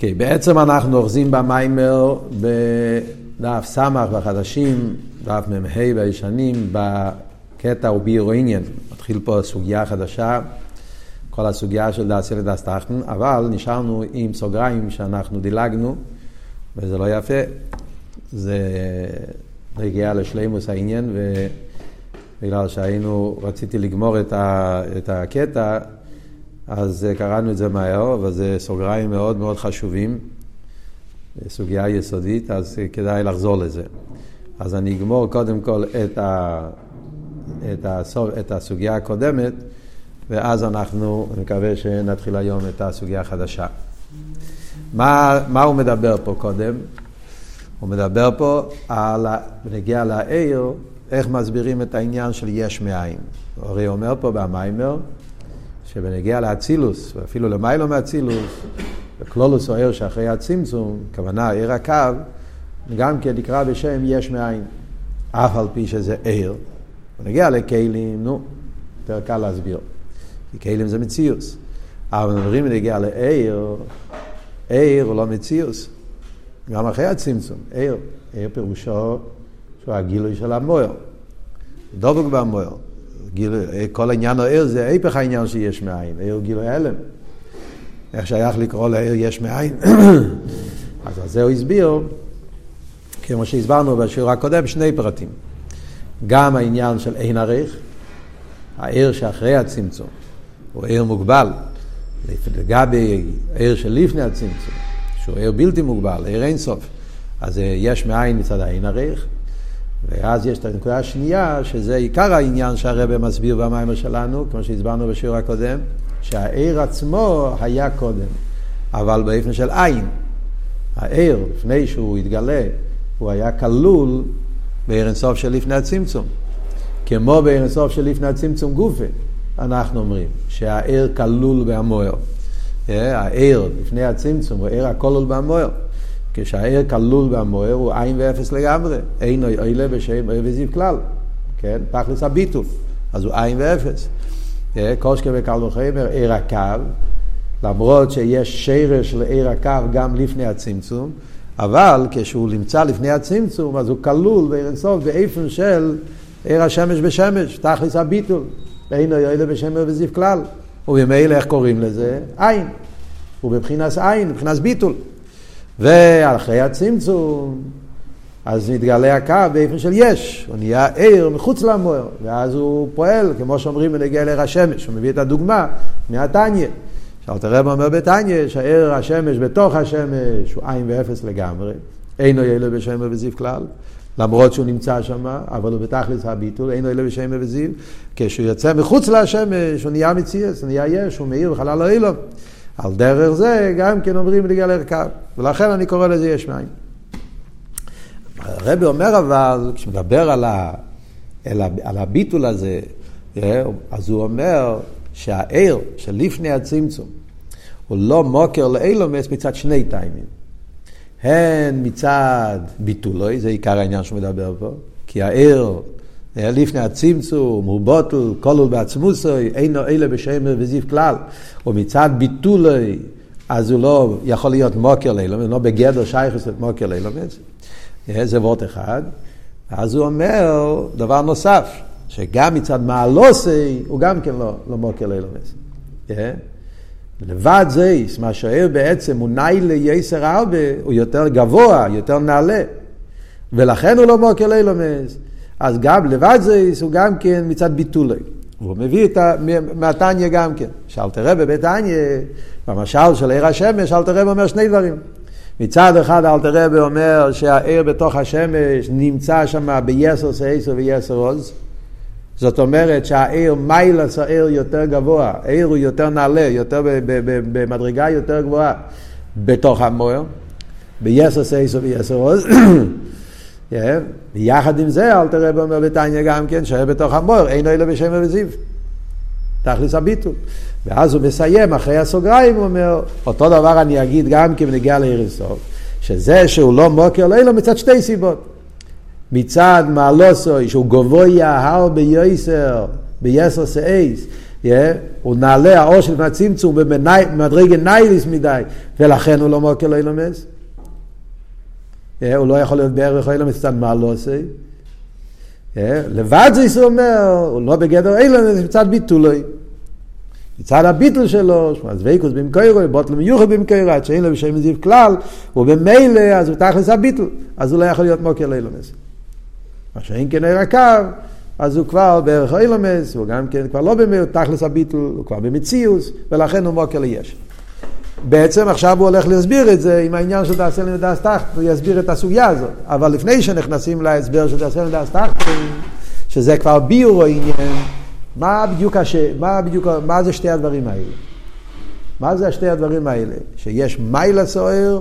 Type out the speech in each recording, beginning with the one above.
אוקיי, okay, בעצם אנחנו אוחזים במיימר בדף סמך בחדשים, דף מ"ה בישנים, בקטע ובירו עניין. מתחיל פה סוגיה חדשה, כל הסוגיה של דאסי לדס תחתן, אבל נשארנו עם סוגריים שאנחנו דילגנו, וזה לא יפה. זה הגיע לשלימוס העניין, ובגלל שהיינו, רציתי לגמור את, ה, את הקטע, אז אה, קראנו את זה מהר, אבל זה סוגריים מאוד מאוד חשובים, סוגיה יסודית, אז אה, כדאי לחזור לזה. אז אני אגמור קודם כל את, ה, את, הסוג, את הסוגיה הקודמת, ואז אנחנו, אני מקווה שנתחיל היום את הסוגיה החדשה. מה, מה הוא מדבר פה קודם? הוא מדבר פה על, בנגיע לעיר, איך מסבירים את העניין של יש מאין. הוא הרי אומר פה במיימר, שבנגיע לאצילוס, ואפילו למיילו מאצילוס, וכלולוס או עיר שאחרי הצמצום, כוונה עיר הקו, גם כן נקרא בשם יש מאין, אף על פי שזה עיר. ונגיע לכלים, נו, יותר קל להסביר. כי כלים זה מציאוס. אבל אומרים נגיע לעיר, עיר הוא לא מציאוס. גם אחרי הצמצום, עיר. עיר פירושו שהוא הגילוי של המויר. דבוק במויר. גיל, כל עניין העיר זה היפך העניין שיש מאין, עיר גילוי הלם. איך שייך לקרוא לעיר יש מאין? אז על זה הוא הסביר, כמו שהסברנו בשיעור הקודם, שני פרטים. גם העניין של אין עריך, העיר שאחרי הצמצום, הוא עיר מוגבל, לגבי עיר שלפני הצמצום, שהוא עיר בלתי מוגבל, עיר אינסוף, אז יש מאין מצד האין עריך, ואז יש את הנקודה השנייה, שזה עיקר העניין שהרבא מסביר במיימר שלנו, כמו שהסברנו בשיעור הקודם, שהעיר עצמו היה קודם, אבל באופן של עין. העיר, לפני שהוא התגלה, הוא היה כלול בעיר אינסוף של לפני הצמצום. כמו בעיר אינסוף של לפני הצמצום גופה, אנחנו אומרים, שהעיר כלול בהמוער. אה, העיר לפני הצמצום הוא עיר הכלול בהמוער. כשהעיר כלול במוער הוא עין ואפס לגמרי, אין אוילה בשם אויר וזיו כלל, כן? תכלס הביטול, אז הוא עין ואפס. קושקה וקל וחמר, עיר הקו, למרות שיש שרש לעיר הקו גם לפני הצמצום, אבל כשהוא נמצא לפני הצמצום, אז הוא כלול בעיר אינסוף באיפן של עיר השמש בשמש, תכלס הביטול, אין אוילה בשם אויר וזיו כלל. ובמילא איך קוראים לזה? עין. הוא בבחינת עין, בבחינת ביטול. ואחרי הצמצום, אז מתגלה הקו באיפן של יש, הוא נהיה עיר מחוץ למוער, ואז הוא פועל, כמו שאומרים בנגיע לעיר השמש, הוא מביא את הדוגמה מהתניא. שאלתר רב אומר בתניא, שהעיר השמש בתוך השמש הוא עין ואפס לגמרי, אינו ילד בשמר וזיו כלל, למרות שהוא נמצא שם, אבל הוא בתכלס הביטול, אינו ילד בשמר וזיו, כשהוא יוצא מחוץ לשמש, הוא נהיה מציאס, הוא נהיה יש, הוא מאיר בחלל האילום. על דרך זה גם כן אומרים לגל הרכב, ולכן אני קורא לזה יש מים. הרבי אומר אבל, כשמדבר על, ה, על, ה, על הביטול הזה, אה, אז הוא אומר שהעיר שלפני הצמצום הוא לא מוקר לאילומס מצד שני טיימים. הן מצד ביטולוי, זה עיקר העניין שהוא מדבר פה, כי העיר לפני הצמצום, הוא בוטל, כלול בעצמוסוי, אינו אלה בשמר וזיו כלל. ומצד ביטולוי, אז הוא לא יכול להיות מוקר לילומס, לא בגדר שייכוס את מוקר לילומס. זה וורט אחד. אז הוא אומר דבר נוסף, שגם מצד מעלוסי, הוא גם כן לא, לא מוקר לילומס. לבד זה, מה שהעיר בעצם הוא נאי לייסר הרבה, הוא יותר גבוה, יותר נעלה. ולכן הוא לא מוקר לילומס. אז גם לבד זה הוא גם כן מצד ביטולי. והוא מביא את ה... מהתניא גם כן. שאלתר רבי בתניא, במשל של עיר השמש, אלתר רבי אומר שני דברים. מצד אחד אלתר רבי אומר שהעיר בתוך השמש נמצא שם ביסר סייסר ויסר עוז. זאת אומרת שהעיר מיילס העיר יותר גבוה, העיר הוא יותר נעלה, יותר במדרגה יותר גבוהה בתוך המוער, ביסר סייסר ויסר עוז. ויחד עם זה, אל תראה אומר בתניא גם כן, שהיה בתוך המור, אין אלו בשם וזיו. תכלס הביטול. ואז הוא מסיים, אחרי הסוגריים, הוא אומר, אותו דבר אני אגיד גם כי בנגיע לערסוף, שזה שהוא לא מוקר לאלו מצד שתי סיבות. מצד מעלוסוי, שהוא גבוה יהר ביוסר, ביסר סאייס, הוא נעלה האור של הצמצום במדרגה נייליס מדי, ולכן הוא לא מוקר לא ילמס. הוא לא יכול להיות בערך אילומס, קצת מה לא עושה. לבד זה הוא אומר, הוא לא בגדר אילומס, מצד ביטולוי. מצד הביטול שלו, אז ויקוס במקורו, בוטל מיוחד במקורו, עד שאין לו בשם זיו כלל, ובמילא, אז הוא תכלס הביטול, אז הוא לא יכול להיות מוקר לאילומס. מה שאין כן עיר הקו, אז הוא כבר בערך אילומס, הוא גם כן כבר לא במילא, תכלס הביטול, הוא כבר במציאוס, ולכן הוא מוקר ליש. בעצם עכשיו הוא הולך להסביר את זה עם העניין של תעשה לנו דס תחת, הוא יסביר את הסוגיה הזאת. אבל לפני שנכנסים להסבר של תעשה לנו דס תחת, שזה כבר ביור העניין, מה בדיוק, הש... מה בדיוק, מה זה שתי הדברים האלה? מה זה שתי הדברים האלה? שיש מיילה סוער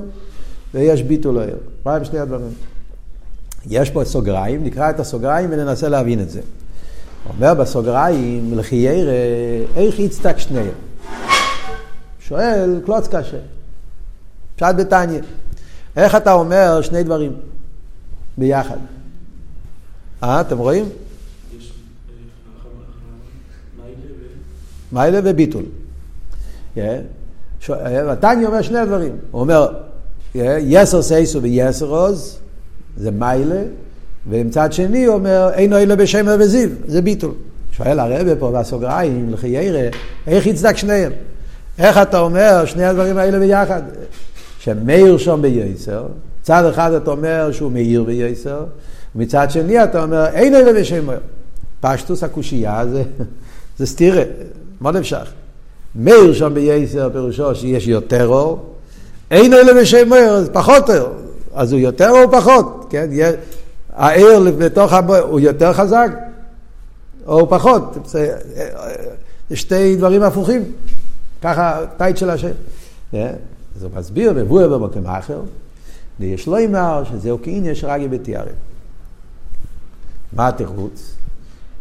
ויש ביטול ער. מה הם שני הדברים? יש פה סוגריים, נקרא את הסוגריים וננסה להבין את זה. אומר בסוגריים, לכי ירא, איך יצטק שניהם? שואל קלוץ קשה. פשט בתניא. איך אתה אומר שני דברים ביחד? אה, אתם רואים? מיילה וביטול. התניא אומר שני דברים. הוא אומר, יסר סייסו ויסר עוז, זה מיילה, ומצד שני הוא אומר, אין אוהלה בשם וזיו, זה ביטול. שואל הרבה פה בסוגריים, לכי ירא, איך יצדק שניהם? איך אתה אומר שני הדברים האלה ביחד? שמאיר שם בייסר, צד אחד אתה אומר שהוא מאיר בייסר, ומצד שני אתה אומר אין אלה בשם מאיר. פשטוס הקושייה זה, זה סתירה, מה נמשך? מאיר שם בייסר פירושו שיש יותר אור, אין אלה בשם מאיר, זה פחות אור, אז הוא יותר או פחות, כן? העיר בתוך המאיר הוא יותר חזק או פחות, זה שתי דברים הפוכים. ככה טייט של השם. אז הוא מסביר מבואר במקום אחר, ויש לו אמר שזהו כאין יש רגי בתיארה. מה התירוץ?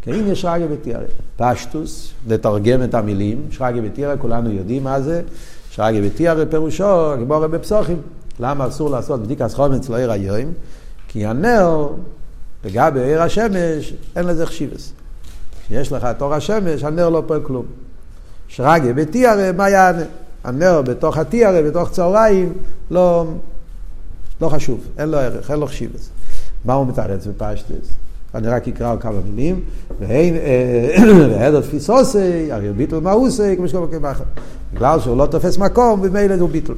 כאין יש רגי בתיארה. פשטוס, לתרגם את המילים, שרגי בתיארה, כולנו יודעים מה זה. שרגי בתיארה פירושו, גיבור בפסוחים. למה אסור לעשות בדיקת חומץ עיר היום? כי הנר, לגבי עיר השמש, אין לזה חשיבס. כשיש לך את אור השמש, הנר לא פועל כלום. שרגה בתיארה, מה יענה? הנר בתוך התיארה, בתוך צהריים, לא, לא חשוב, אין לו ערך, אין לו חשיבס. מה הוא מתרץ בפשטס? אני רק אקרא כמה מילים. והדר תפיסוסי, הרי ביטל מאוסי, כמו שקוראים כבחר. בגלל שהוא לא תופס מקום, ומילא הוא ביטל.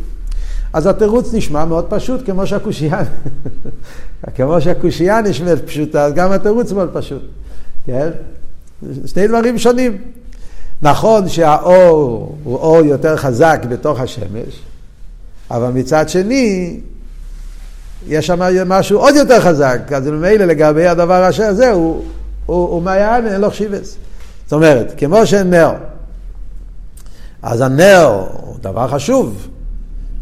אז התירוץ נשמע מאוד פשוט, כמו שהקושייה, כמו שהקושייה נשמעת פשוטה, אז גם התירוץ מאוד פשוט. כן? שני דברים שונים. נכון שהאור הוא אור יותר חזק בתוך השמש, אבל מצד שני, יש שם משהו עוד יותר חזק, אז ממילא לגבי הדבר הזה, הוא, הוא, הוא מעיין, אין לו חשיבס. זאת אומרת, כמו שנר, אז הנר הוא דבר חשוב.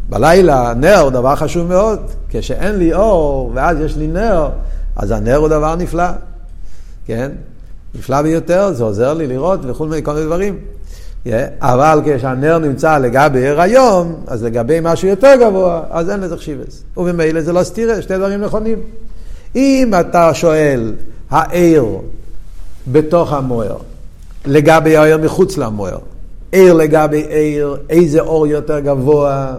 בלילה נר הוא דבר חשוב מאוד. כשאין לי אור ואז יש לי נר, אז הנר הוא דבר נפלא. כן? נפלא ביותר, זה עוזר לי לראות וכל מיני כל מיני דברים. Yeah, אבל כשהנר נמצא לגבי הריון, אז לגבי משהו יותר גבוה, אז אין לזה חשיבס. וממילא זה לא סתירה, שתי דברים נכונים. אם אתה שואל, העיר בתוך המוער, לגבי העיר מחוץ למוער, עיר לגבי עיר, איזה אור יותר גבוה,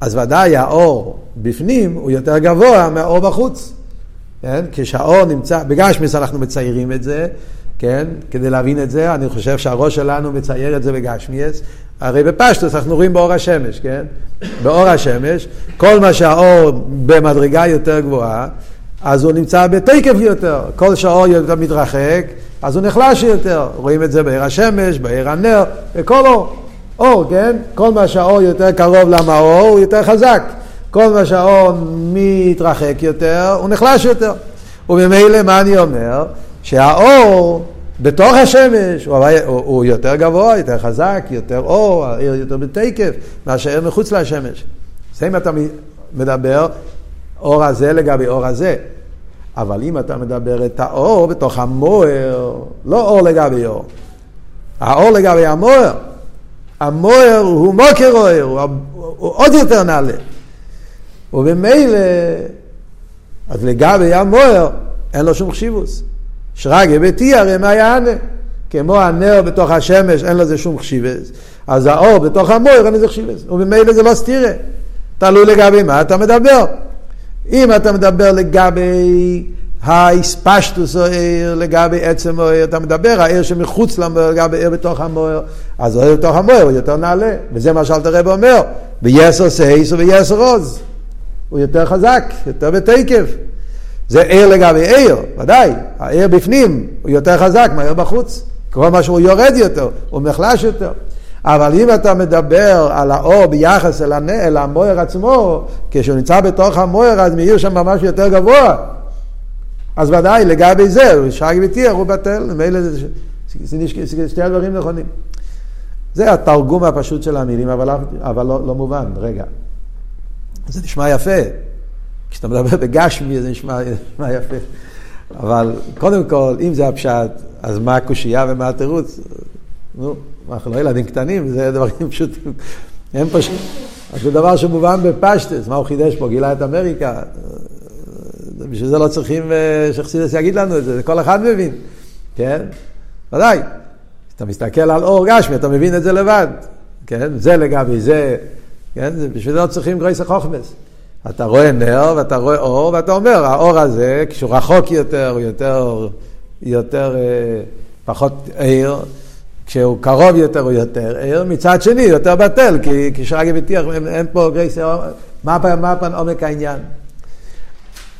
אז ודאי האור בפנים הוא יותר גבוה מהאור בחוץ. כן? כשהאור נמצא, בגשמיס אנחנו מציירים את זה, כן? כדי להבין את זה, אני חושב שהראש שלנו מצייר את זה בגשמיאס. הרי בפשטוס אנחנו רואים באור השמש, כן? באור השמש, כל מה שהאור במדרגה יותר גבוהה, אז הוא נמצא בתקף יותר. כל שהאור יותר מתרחק, אז הוא נחלש יותר. רואים את זה בעיר השמש, בעיר הנר, בכל אור. אור, כן? כל מה שהאור יותר קרוב למאור, הוא יותר חזק. כל מה שהאור מתרחק יותר, הוא נחלש יותר. וממילא מה אני אומר? שהאור בתוך השמש הוא, הוא, הוא יותר גבוה, יותר חזק, יותר אור, העיר יותר בתקף, מאשר מחוץ לשמש. זה אם אתה מדבר אור הזה לגבי אור הזה. אבל אם אתה מדבר את האור בתוך המוער, לא אור לגבי אור. האור לגבי המוער. המוער הוא מוקר אוהר, הוא, הוא עוד יותר נעלה. ובמילא, אז לגבי המוער אין לו שום חשיבוס. שרגא ביתי הרי מה יענה? כמו הנר בתוך השמש, אין לזה שום חשיבס. אז האור בתוך המויר אין לזה חשיבס. וממילא זה לא סתירה. תלוי לגבי מה אתה מדבר. אם אתה מדבר לגבי האספשטוס או עיר, לגבי עצם או עיר, אתה מדבר, העיר שמחוץ למויר, לגבי עיר בתוך המויר, אז העיר בתוך המויר הוא יותר נעלה. וזה מה שאלתר רב אומר, ביסר סייס וביסר עוז. הוא יותר חזק, יותר בתקף. זה עיר לגבי עיר, ודאי. העיר בפנים הוא יותר חזק מהעיר בחוץ. כל מה שהוא יורד יותר, הוא נחלש יותר. אבל אם אתה מדבר על האור ביחס אל, הנ... אל המויר עצמו, כשהוא נמצא בתוך המויר אז מאיר שם ממש יותר גבוה. אז ודאי, לגבי זה, הוא שרק וטיח, הוא בטל, ממילא זה שתי הדברים נכונים. זה התרגום הפשוט של המילים, אבל, אבל לא, לא מובן, רגע. זה נשמע יפה. כשאתה מדבר בגשמי זה נשמע, נשמע יפה. אבל קודם כל, אם זה הפשט, אז מה הקושייה ומה התירוץ? נו, אנחנו לא ילדים קטנים, זה דברים פשוטים. אין פשוט. זה דבר שמובן בפשטס, מה הוא חידש פה? גילה את אמריקה. בשביל זה לא צריכים אה, שחסידס יגיד לנו את זה, כל אחד מבין, כן? ודאי. אתה מסתכל על אור גשמי, אתה מבין את זה לבד, כן? זה לגבי זה, כן? בשביל זה לא צריכים גרייס החוכמס. אתה רואה נר ואתה רואה אור, ואתה אומר, האור הזה, כשהוא רחוק יותר, הוא יותר, יותר אה, פחות ער, כשהוא קרוב יותר הוא יותר ער, מצד שני יותר בטל, כי כשרגי בטיח אין, אין פה גרייס, מה, מה פן עומק העניין?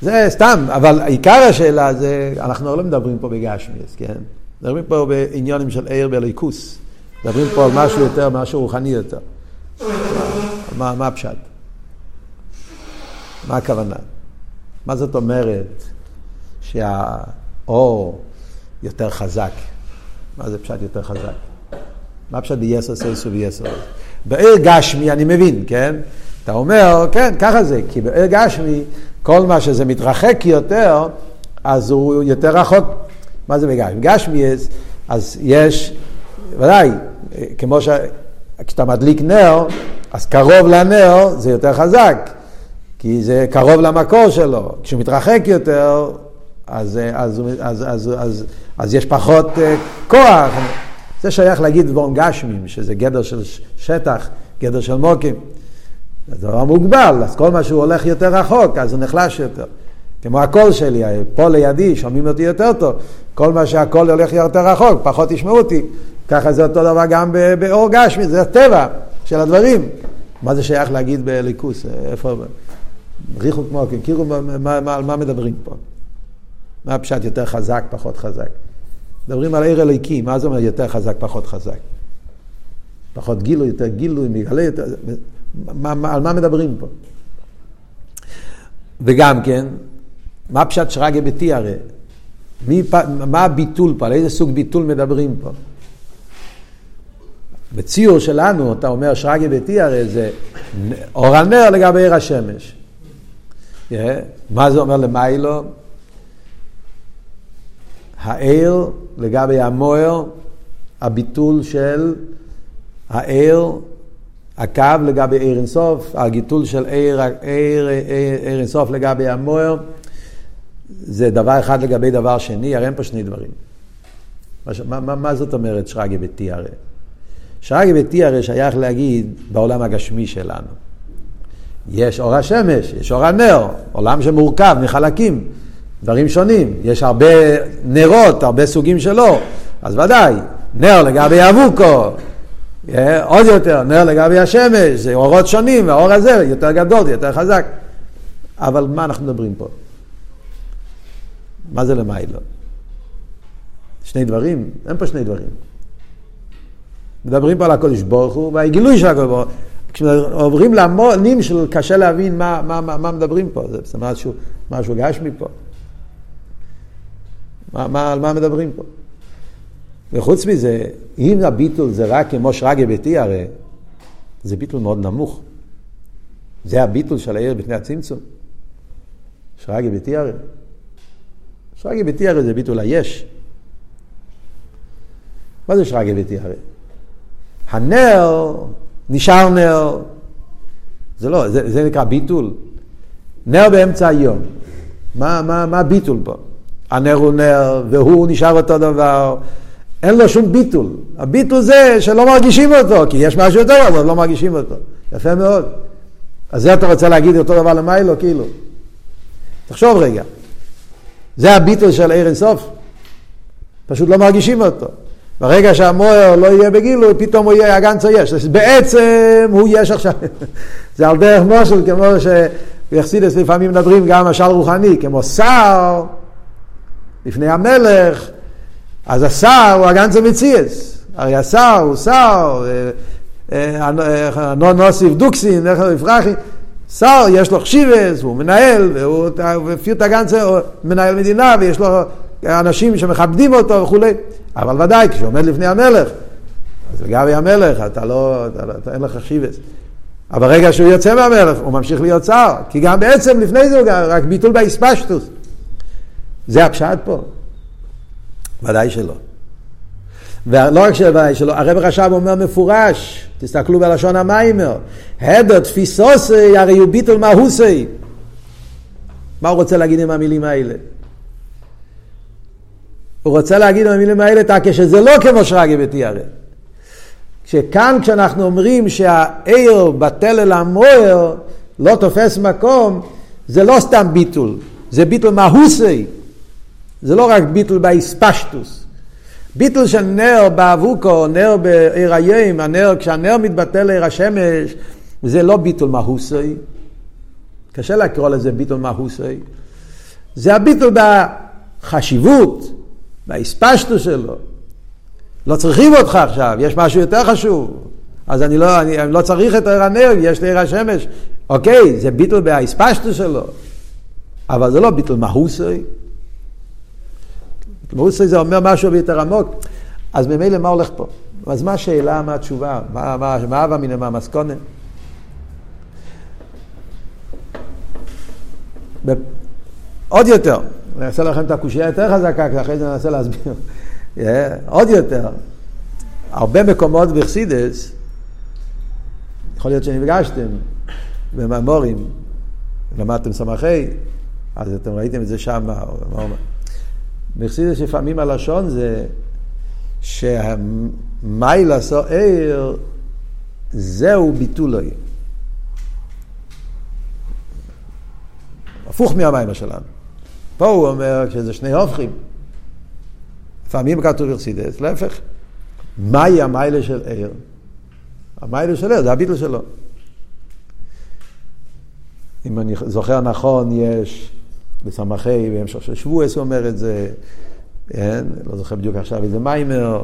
זה סתם, אבל עיקר השאלה זה, אנחנו לא מדברים פה בגשמיאס, כן? מדברים פה בעניונים של ער בליכוס. מדברים פה על משהו יותר, משהו רוחני יותר. מה, מה הפשט? מה הכוונה? מה זאת אומרת שהאור יותר חזק? מה זה פשט יותר חזק? מה פשט ביסר סייסו ויסר? בעיר גשמי אני מבין, כן? אתה אומר, כן, ככה זה, כי בעיר גשמי, כל מה שזה מתרחק יותר, אז הוא יותר רחוק. מה זה בגשמי? גשמי, אז יש, ודאי, כמו ש... כשאתה מדליק נר, אז קרוב לנר זה יותר חזק. כי זה קרוב למקור שלו. כשהוא מתרחק יותר, אז, אז, אז, אז, אז, אז יש פחות uh, כוח. זה שייך להגיד דבורם גשמים, שזה גדר של שטח, גדר של מוקים. זה דבר מוגבל, אז כל מה שהוא הולך יותר רחוק, אז הוא נחלש יותר. כמו הקול שלי, פה לידי, שומעים אותי יותר טוב. כל מה שהקול הולך יותר רחוק, פחות ישמעו אותי. ככה זה אותו דבר גם באור גשמי, זה הטבע של הדברים. מה זה שייך להגיד בליכוס? איפה... ריחו כמו, כאילו על מה מדברים פה. מה הפשט יותר חזק, פחות חזק? מדברים על עיר אלוהיקי, מה זה אומר יותר חזק, פחות חזק? פחות גילוי, יותר גילוי, מגלה יותר... מה, מה, על מה מדברים פה? וגם כן, מה פשט שרגא ביתי הרי? מי, מה הביטול פה? על איזה סוג ביטול מדברים פה? בציור שלנו, אתה אומר שרגא ביתי הרי זה אור הנר לגבי עיר השמש. Yeah. מה זה אומר למיילו? הער לגבי המוער, הביטול של הער, הקו לגבי ער אינסוף, הגיטול של ער אינסוף לגבי המוער, זה דבר אחד לגבי דבר שני, הרי אין פה שני דברים. מה, מה, מה זאת אומרת שרגי ביתי הרי? שרגי ביתי הרי שייך להגיד בעולם הגשמי שלנו. יש אור השמש, יש אור הנר, עולם שמורכב מחלקים, דברים שונים. יש הרבה נרות, הרבה סוגים שלו, אז ודאי, נר לגבי אבוקו, אה, עוד יותר, נר לגבי השמש, זה אורות שונים, והאור הזה יותר גדול, יותר חזק. אבל מה אנחנו מדברים פה? מה זה למיילו? שני דברים? אין פה שני דברים. מדברים פה על הקודש ברוך הוא והגילוי של הקודש ברוך הוא. כשעוברים למונים של קשה להבין מה, מה, מה, מה מדברים פה, זה, משהו, משהו גשמי פה. מה, מה, על מה מדברים פה? וחוץ מזה, אם הביטול זה רק כמו שרגא ביתי הרי, זה ביטול מאוד נמוך. זה הביטול של העיר בפני הצמצום. שרגא ביתי הרי. שרגא ביתי הרי זה ביטול היש. מה זה שרגא ביתי הרי? הנר נשאר נר. זה לא, זה, זה נקרא ביטול. נר באמצע היום. מה, מה, מה ביטול פה? הנר הוא נר, והוא נשאר אותו דבר. אין לו שום ביטול. הביטול זה שלא מרגישים אותו, כי יש משהו יותר אבל לא מרגישים אותו. יפה מאוד. אז זה אתה רוצה להגיד אותו דבר למיילו, כאילו. תחשוב רגע. זה הביטול של עיר אינסוף. פשוט לא מרגישים אותו. ברגע שהמוער לא יהיה בגילוי, פתאום הוא יהיה הגנצו יש. בעצם הוא יש עכשיו. זה על דרך מושל, כמו שיחסידס לפעמים מדברים גם משל רוחני, כמו שר לפני המלך, אז השר הוא הגנצו מציאס. הרי השר הוא שר, אה, אה, אה, נוסיף דוקסין, איך יפרחי. שר, יש לו חשיבס, הוא מנהל, והוא את הגנצה, הוא מנהל מדינה, ויש לו אנשים שמכבדים אותו וכולי. אבל ודאי, כשהוא עומד לפני המלך, אז לגבי המלך, אתה לא, אתה, לא, אתה אין לך חשיבס. אבל ברגע שהוא יוצא מהמלך, הוא ממשיך להיות שר. כי גם בעצם לפני זה הוא רק ביטול באספשטוס. זה הפשט פה. ודאי שלא. ולא רק שוודאי שלא, הרב רש"ב אומר מפורש, תסתכלו בלשון המיימר, הדר תפיסוסי הרי הוא ביטול מהוסי. מה הוא רוצה להגיד עם המילים האלה? הוא רוצה להגיד עם המילים האלה, כשזה לא כמו שרגי בתיארה. שכאן כשאנחנו אומרים שהעיר אל המוער לא תופס מקום, זה לא סתם ביטול, זה ביטול מהוסי. זה לא רק ביטול באספשטוס. ביטול של נר באבוקו, נר בעיר הים, הנר, כשהנר מתבטל לעיר השמש, זה לא ביטול מהוסי. קשה לקרוא לזה ביטול מהוסי. זה הביטול בחשיבות, באספשטוס שלו. לא צריכים אותך עכשיו, יש משהו יותר חשוב. אז אני לא, אני, אני לא צריך את עיר הנר, יש לי עיר השמש. אוקיי, זה ביטול באספשטוס שלו. אבל זה לא ביטול מהוסי. מוסי זה אומר משהו יותר עמוק, אז ממילא מה הולך פה? אז מה השאלה, מה התשובה? מה, מה, מה אבא מן המסקונה? עוד יותר, אני אעשה לכם את הקושייה יותר חזקה, כי אחרי זה אני אנסה להסביר. yeah, עוד יותר, הרבה מקומות בחסידס, יכול להיות שנפגשתם בממורים, למדתם סמכי, אז אתם ראיתם את זה שם, בחסידס לפעמים הלשון זה שהמייל עשו עיר זהו ביטולוי. הפוך מהמים שלנו. פה הוא אומר שזה שני הופכים. לפעמים כתוב בחסידס, להפך. מהי המיילה של עיר? המיילה של עיר זה הביטול שלו. אם אני זוכר נכון, יש בסמכי, בהמשך של שבועס הוא אומר את זה, כן? לא זוכר בדיוק עכשיו איזה מיימר,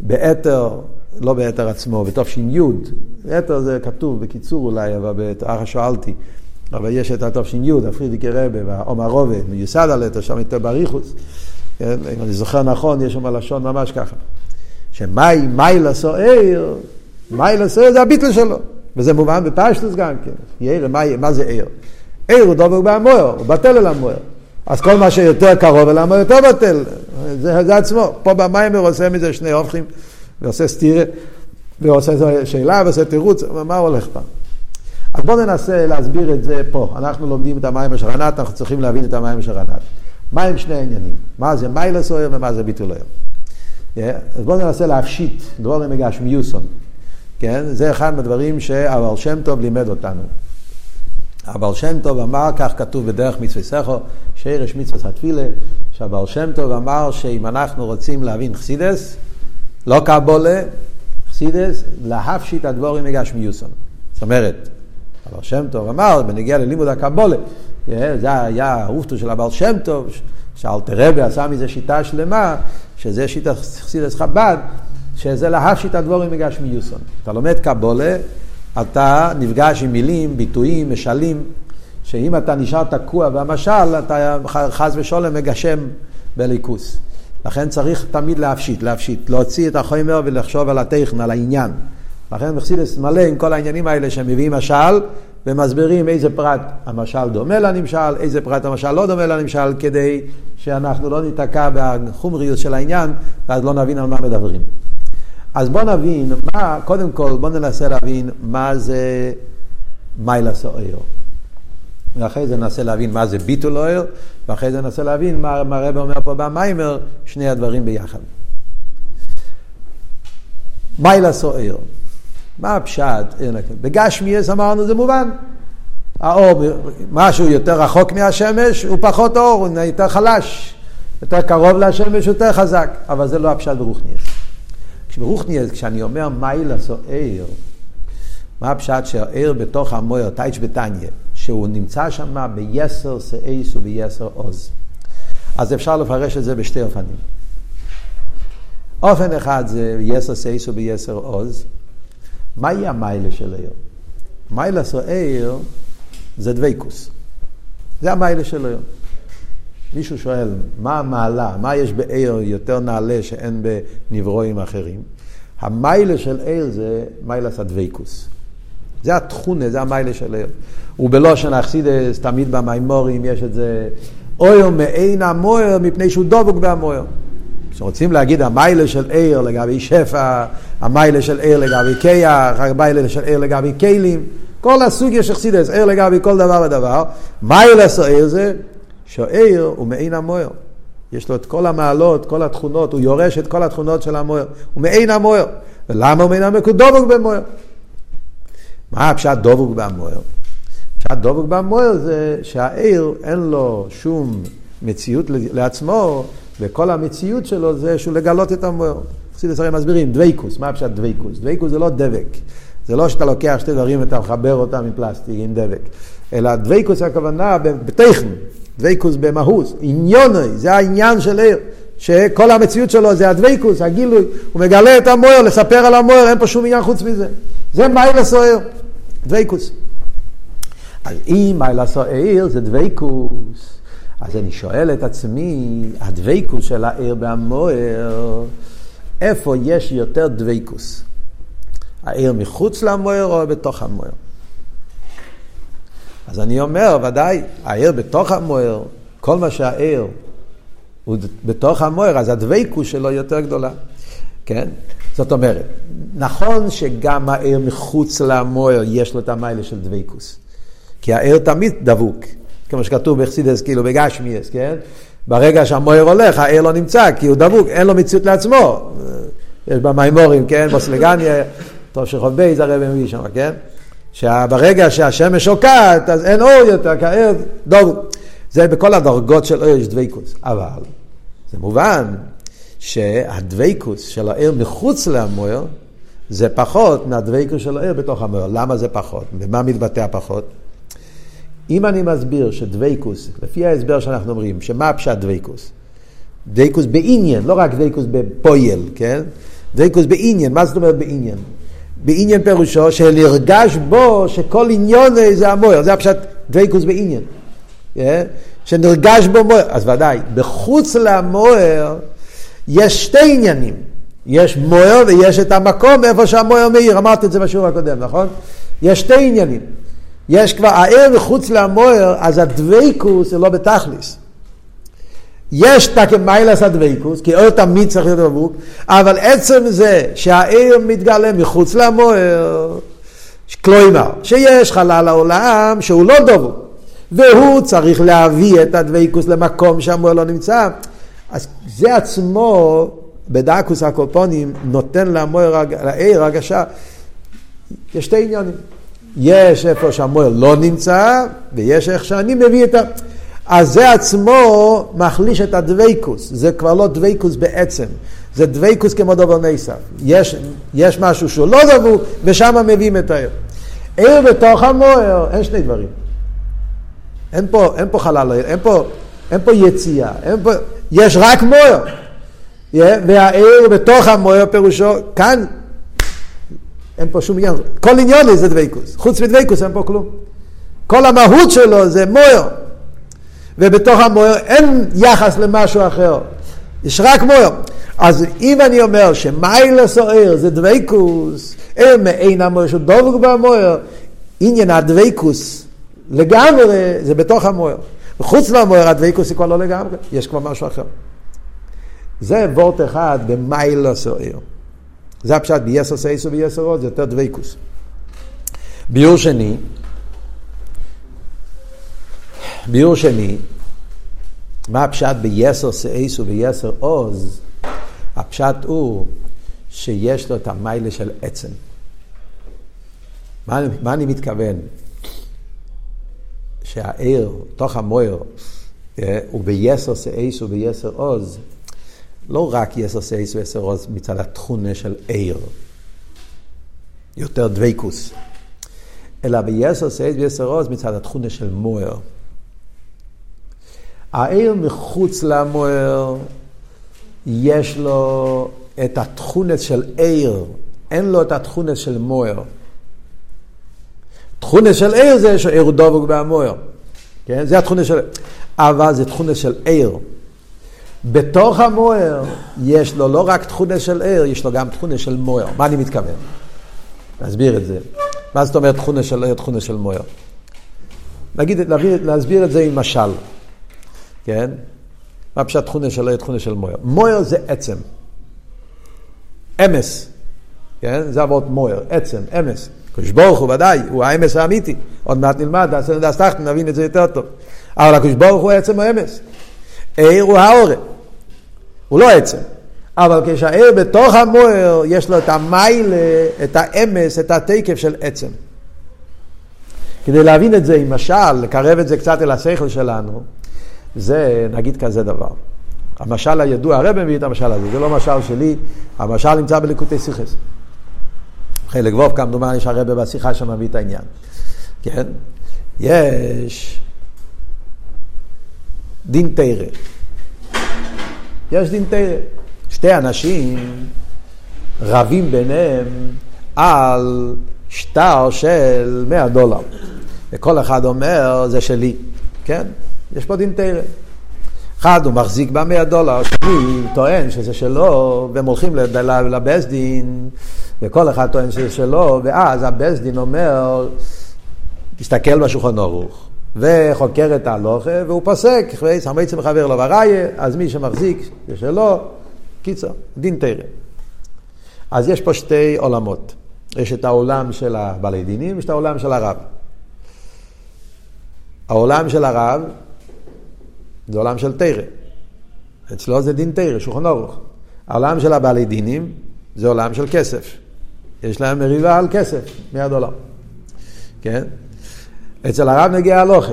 באתר, לא באתר עצמו, בתש"י, אתר זה כתוב בקיצור אולי, אבל בתארך שאלתי, אבל יש את התש"י, הפרידיקי רבה והעומר רובה, מיוסד על אתר, שם יותר בריחוס, כן? אם אני זוכר נכון, יש שם לשון ממש ככה, שמאי, מאי לסוער, מאי לסוער זה הביטל שלו, וזה מובן בפשטוס גם כן, ירא, מה, מה זה עיר? עיר הוא דבק בהמוער, הוא בטל אל המוער. אז כל מה שיותר קרוב אל המוער יותר בטל. זה, זה עצמו. פה במיימר עושה מזה שני הופכים, ועושה סטירה, ועושה שאלה ועושה תירוץ, מה הולך פעם? אז בואו ננסה להסביר את זה פה. אנחנו לומדים את המים של רנת, אנחנו צריכים להבין את המים של רנת. מה הם שני העניינים? מה זה מיילס אויר ומה זה ביטול אויר? Yeah, אז בואו ננסה להפשיט דבורים מגשמיוסון. כן? זה אחד מהדברים שהבעל שם טוב לימד אותנו. הבעל שם טוב אמר, כך כתוב בדרך מצווה סכו, שרש מצווה התפילה, שהבעל שם טוב אמר שאם אנחנו רוצים להבין חסידס, לא קבולה, חסידס, להפשיט הדבורים מגשמיוסון. זאת אומרת, הבעל שם טוב אמר, בנגיע ללימוד הקבולה, זה היה האופטו של הבעל שם טוב, שאלתר רבי עשה מזה שיטה שלמה, שזה שיטה חסידס חב"ד, שזה להפשיט הדבורים מגשמיוסון. אתה לומד קבולה, אתה נפגש עם מילים, ביטויים, משלים, שאם אתה נשאר תקוע במשל, אתה חס ושלום מגשם בליכוס. לכן צריך תמיד להפשיט, להפשיט, להוציא את החומר ולחשוב על הטכן, על העניין. לכן מחסידס מלא עם כל העניינים האלה שמביאים משל ומסבירים איזה פרט המשל דומה לנמשל, איזה פרט המשל לא דומה לנמשל, כדי שאנחנו לא ניתקע בחומריות של העניין ואז לא נבין על מה מדברים. אז בוא נבין, מה, קודם כל בוא ננסה להבין מה זה מיילס אויר. ואחרי זה ננסה להבין מה זה ביטול אויר, ואחרי זה ננסה להבין מה, מה הרב אומר פה במיימר, שני הדברים ביחד. מיילה סוער. מה הפשט? בגשמיאס אמרנו זה מובן. האור, משהו יותר רחוק מהשמש הוא פחות אור, הוא יותר חלש. יותר קרוב לשמש, יותר חזק. אבל זה לא הפשט ברוכניאס. כשברוכניאס, כשאני אומר מיילה סוער, מה הפשט שהעיר בתוך המויר, טייץ' בטניה, שהוא נמצא שם ביסר סאייס וביסר עוז. אז אפשר לפרש את זה בשתי אופנים. אופן אחד זה ביתר שאת וביתר עוז. מהי המעלה של האור? מעלה של האור זה דביקות. זה המעלה של האור. מישהו שואל, מה המעלה? מה יש באור יותר נעלה שאין בנבראים אחרים? המעלה של אור זה מעלת הדביקות. זה התכונה, זה המעלה של אור. ובלשון החסידות, תמיד במאמרים יש את זה, אויר מעין המויר מפני שהוא דבוק בהמויר. כשרוצים להגיד המיילה של עיר לגבי שפע, המיילה של עיר לגבי כיח, המיילה של עיר לגבי כלים, כל הסוג יש אכסידס, עיר לגבי כל דבר ודבר. מיילה של עיר זה שהעיר הוא מעין המויר. יש לו את כל המעלות, כל התכונות, הוא יורש את כל התכונות של המויר. הוא מעין המויר. ולמה הוא מעין המויר? כי הוא דבוק במויר. מה הפשט דבוק במויר? פשט דבוק במאור זה שהאור אין לו שום מציאות לעצמו, וכל המציאות שלו זה שהוא לגלות את המאור. חסידות הרי מסבירים, דביקות, מה הפשט דביקות? דביקות זה לא דבק. זה לא שאתה לוקח שתי דברים ואתה מחבר אותם עם פלסטיק, עם דבק. אלא דביקות הכוונה בתוכן, דביקות במהות, עניינו, זה העניין של אור. שכל המציאות שלו זה הדביקות, הגילוי, הוא מגלה את המאור, לספר על המאור, אין פה שום עניין חוץ מזה. זה מעלת האור, דביקות. אז אם מעלת האור זה דביקות, אז אני שואל את עצמי, הדביקות של האור במאור, איפה יש יותר דביקות? האור מחוץ למאור או בתוך המאור? אז אני אומר, ודאי, האור בתוך המאור, כל מה שהאור הוא בתוך המאור, אז הדביקות שלו יותר גדולה. כן? זאת אומרת, נכון שגם העיר מחוץ למויר יש לו את המיילה של דבקוס. כי העיר תמיד דבוק, כמו שכתוב בחסידס, כאילו בגשמיאס, כן? ברגע שהמויר הולך, העיר לא נמצא, כי הוא דבוק, אין לו מציאות לעצמו. יש במימורים, כן? בוסלגניה, טוב שחוב בייז הרב מביא שם, כן? שברגע שהשמש שוקעת, אז אין אור יותר, כי העיר דבוק. זה בכל הדרגות של אור יש דבקוס. אבל זה מובן שהדבקוס של העיר מחוץ למוער זה פחות מהדבקוס של העיר בתוך המוער. למה זה פחות? במה מתבטא הפחות? אם אני מסביר שדבקוס, לפי ההסבר שאנחנו אומרים, שמה הפשט דבקוס? דבקוס בעניין, לא רק דבקוס בפויל, כן? דבקוס בעניין, מה זאת אומרת בעניין? בעניין פירושו שנרגש בו שכל עניון זה המוער, זה הפשט דבקוס בעניין. Yeah? שנרגש בו מוער. אז ודאי, בחוץ למוער יש שתי עניינים. יש מוער ויש את המקום איפה שהמוער מאיר, אמרתי את זה בשיעור הקודם, נכון? יש שתי עניינים. יש כבר הער מחוץ למוער, אז הדוויקוס זה לא בתכליס. יש תקמיילס הדוויקוס, כי אור תמיד צריך להיות דבוק, אבל עצם זה שהער מתגלה מחוץ למוער, כלומר, שיש חלל העולם שהוא לא דבוק. והוא צריך להביא את הדבקוס למקום שהמוער לא נמצא. אז זה עצמו, בדקוס הקופונים, נותן למוער, לעיר הרגשה. יש שתי עניינים. יש איפה שהמוער לא נמצא, ויש איך שאני מביא את ה... אז זה עצמו מחליש את הדבקוס, זה כבר לא דבקוס בעצם, זה דבקוס כמו דובר נסף. יש, יש משהו שהוא לא דבוק, ושם מביאים את העיר. עיר בתוך המוער, אין שני דברים. אין פה, אין פה חלל, אין פה, אין פה יציאה, אין פה, יש רק מויר. Yeah, והעיר בתוך המויר פירושו, כאן אין פה שום עניין, כל עניון זה דבייקוס, חוץ מדבייקוס אין פה כלום. כל המהות שלו זה מויר, ובתוך המויר אין יחס למשהו אחר, יש רק מויר. אז אם אני אומר שמיילס או עיר זה דבייקוס, עיר מעין המויר שהוא דבוק במויר, עניין הדבייקוס לגמרי זה בתוך המוער. וחוץ מהמוער הדבקוס היא כבר לא לגמרי, יש כבר משהו אחר. זה וורט אחד במיילוס או עיר. זה הפשט ביסר סייסו ויסר עוד, זה יותר דבקוס. ביור שני, ביור שני, מה הפשט ביסר סייסו ויסר עוז? הפשט הוא שיש לו את המיילה של עצם. מה, מה אני מתכוון? שהעיר, תוך המויר, אה, הוא ביסר סאיס וביסר עוז, לא רק יסר סאיס ויסר עוז מצד התכונה של עיר, יותר דבייקוס, אלא ביסר סאיס ויסר עוז מצד התכונה של מויר. העיר מחוץ למויר, יש לו את התכונה של עיר, אין לו את התכונה של מויר. תכונה של עיר זה שעיר הוא דבוק בהמויר. כן? זה התכונה של... אבל זה תכונה של עיר. בתוך המוער יש לו לא רק תכונה של עיר, יש לו גם תכונה של מוער. מה אני מתכוון? להסביר את זה. מה זאת אומרת תכונה של עיר, תכונה של מוער? נגיד, להסביר את זה עם משל. כן? מה פשוט תכונה של עיר, תכונה של מוער? מוער זה עצם. אמס. כן? זה אבות מוער, עצם, אמס. הקדוש ברוך הוא ודאי, הוא האמס האמיתי. עוד מעט נלמד, נעשה נדס תחתן, נבין את זה יותר טוב. אבל הקדוש ברוך הוא עצם האמס. עיר הוא האורן. הוא לא עצם. אבל כשהעיר בתוך המוער, יש לו את המיילה, את האמס, את התקף של עצם. כדי להבין את זה עם משל, לקרב את זה קצת אל השכל שלנו, זה נגיד כזה דבר. המשל הידוע, הרב מביא את המשל הזה, זה לא משל שלי, המשל נמצא בליקוטי סיכס. חלק ווב כמדומני שהרבה בשיחה שם מביא את העניין. כן? יש דין תורה. יש דין תורה. שתי אנשים רבים ביניהם על שטר של 100 דולר. וכל אחד אומר, זה שלי. כן? יש פה דין תורה. אחד הוא מחזיק במאה דולר, שני טוען שזה שלו, והם הולכים לבית דין, וכל אחד טוען שזה שלו, ואז הבית דין אומר, תסתכל בשולחן ערוך, וחוקר את ההלוכה, והוא פוסק, סמייצם מחבר לו וראיה, אז מי שמחזיק זה שלו, קיצר, דין תרא. אז יש פה שתי עולמות. יש את העולם של הבעלי דינים, ויש את העולם של הרב. העולם של הרב זה עולם של תרא. אצלו זה דין תרא, שולחן אורוך. העולם של הבעלי דינים זה עולם של כסף. יש להם מריבה על כסף, 100 דולר. כן? אצל הרב נגיע הלוכה.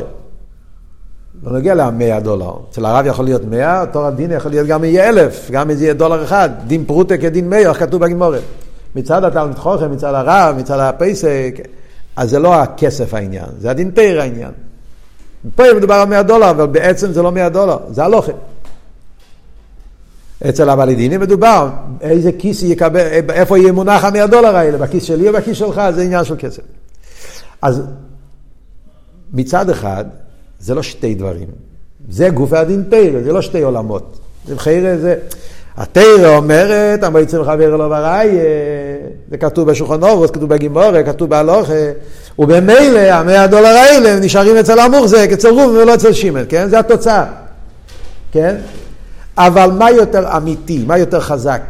לא נגיע ל-100 דולר. אצל הרב יכול להיות 100, תור הדין יכול להיות גם יהיה אלף, גם אם זה יהיה דולר אחד. דין פרוטה כדין 100, איך כתוב בגמורת. מצד התלמיד חוכם, מצד הרב, מצד הפסק, אז זה לא הכסף העניין, זה הדין תרא העניין. פה מדובר על 100 דולר, אבל בעצם זה לא 100 דולר, זה הלוכה. אצל הבלידינים מדובר, איזה כיס יקבל, איפה יהיה מונח המאה דולר האלה, בכיס שלי או בכיס שלך, זה עניין של כסף. אז מצד אחד, זה לא שתי דברים. זה גוף הדין תרא, זה לא שתי עולמות. זה חיירה זה... התרא אומרת, המועצם חבר אלו בראי, זה כתוב בשולחן אורוס, כתוב בגימורה, כתוב בהלוכה, ובמילא המאה דולר האלה נשארים אצל המוחזק, אצל רוב ולא אצל שימן, כן? זה התוצאה, כן? אבל מה יותר אמיתי, מה יותר חזק?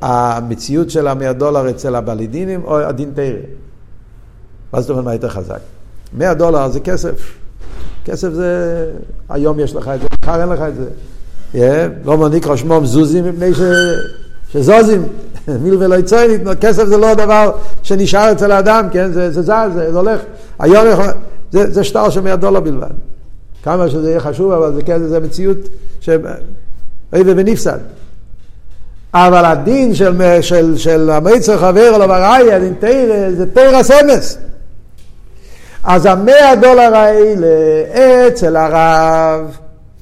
המציאות של המאה דולר אצל הבלידינים או הדין תרא? מה זאת אומרת מה יותר חזק? מאה דולר זה כסף. כסף זה, היום יש לך את זה, מחר אין לך את זה. Yeah, לא מניקרא שמו מזוזים מפני ש... שזוזים, מיל ולא יצוינית, כסף זה לא דבר שנשאר אצל האדם, כן? זה, זז, זה, זה הולך. היום יכול... זה, זה שטר של 100 דולר בלבד. כמה שזה יהיה חשוב, אבל זה, כן, זה מציאות ש... אוי ונפסד. אבל הדין של, של, של המיצר חבר או לבראי, הדין תרא, זה תרא סמס. אז המאה דולר האלה אצל הרב,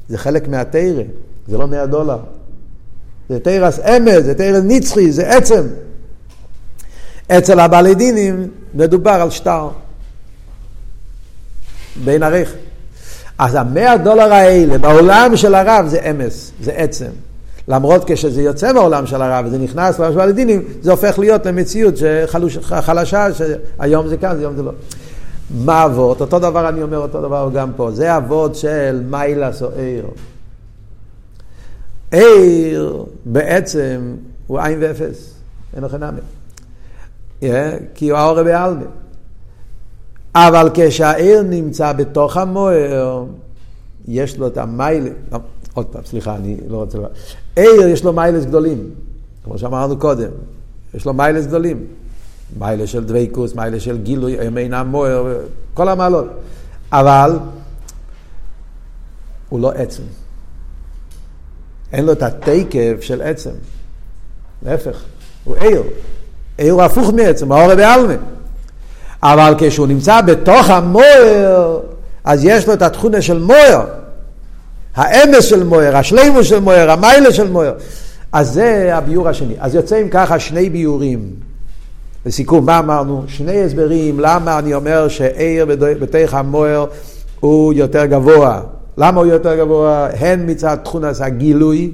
זה חלק מהתרא, זה לא מאה דולר. זה תרס אמס, זה תרס נצחי, זה עצם. אצל הבעלי דינים מדובר על שטר. בין ערך. אז המאה דולר האלה בעולם של הרב זה אמס, זה עצם. למרות כשזה יוצא מהעולם של הרב וזה נכנס לעולם של הדינים, זה הופך להיות למציאות חלשה, שהיום זה כאן, היום זה לא. מה אבות? אותו דבר אני אומר, אותו דבר גם פה. זה אבות של מיילס או עיר. עיר בעצם הוא עין ואפס, אין לכם נמי. Yeah, כי הוא האור בעלמי. אבל כשהעיר נמצא בתוך המוער, יש לו את המיילה, לא, עוד פעם, סליחה, אני לא רוצה... עיר יש לו מיילס גדולים. כמו שאמרנו קודם, יש לו מיילס גדולים. מיילה של דבייקוס, מיילה של גילוי, הם אינם מוער, כל המעלות. אבל הוא לא עצם. אין לו את התקף של עצם. להפך, הוא עיר. עיר הוא הפוך מעצם, האור בעלמה. אבל כשהוא נמצא בתוך המוער, אז יש לו את התכונה של מוער. האמס של מוער, השלימוס של מוער, המיילה של מוער. אז זה הביור השני. אז יוצאים ככה שני ביורים. לסיכום, מה אמרנו? שני הסברים למה אני אומר שעיר בתוך המאור הוא יותר גבוה. למה הוא יותר גבוה? הן מצד תכונת הגילוי,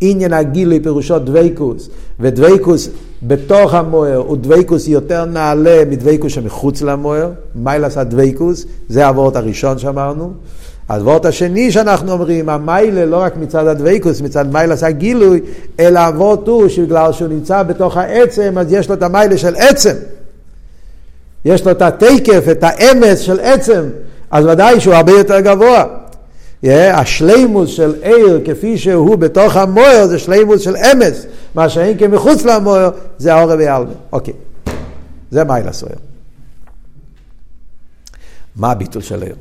עניין הגילוי פירושו דביקות, ודביקות בתוך המאור הוא דביקות יותר נעלה מדביקות שמחוץ למאור, מעלת הדביקות, זה ה וואָרט הראשון שאמרנו. ה וואָרט השני שאנחנו אומרים, המעלה לא רק מצד הדביקות, מצד מעלת הגילוי, אלא ה וואָרט הוא שבגלל שהוא נמצא בתוך העצם, אז יש לו את המעלה של עצם. יש לו את התקף, את האמס של עצם, אז ודאי שהוא הרבה יותר גבוה. Yeah, השלימוס של עיר כפי שהוא בתוך המויר זה שלימוס של אמס, מה שאין כמחוץ למויר זה האור ויאלמה. אוקיי, זה מיילה סויר. מה הביטול של עיר?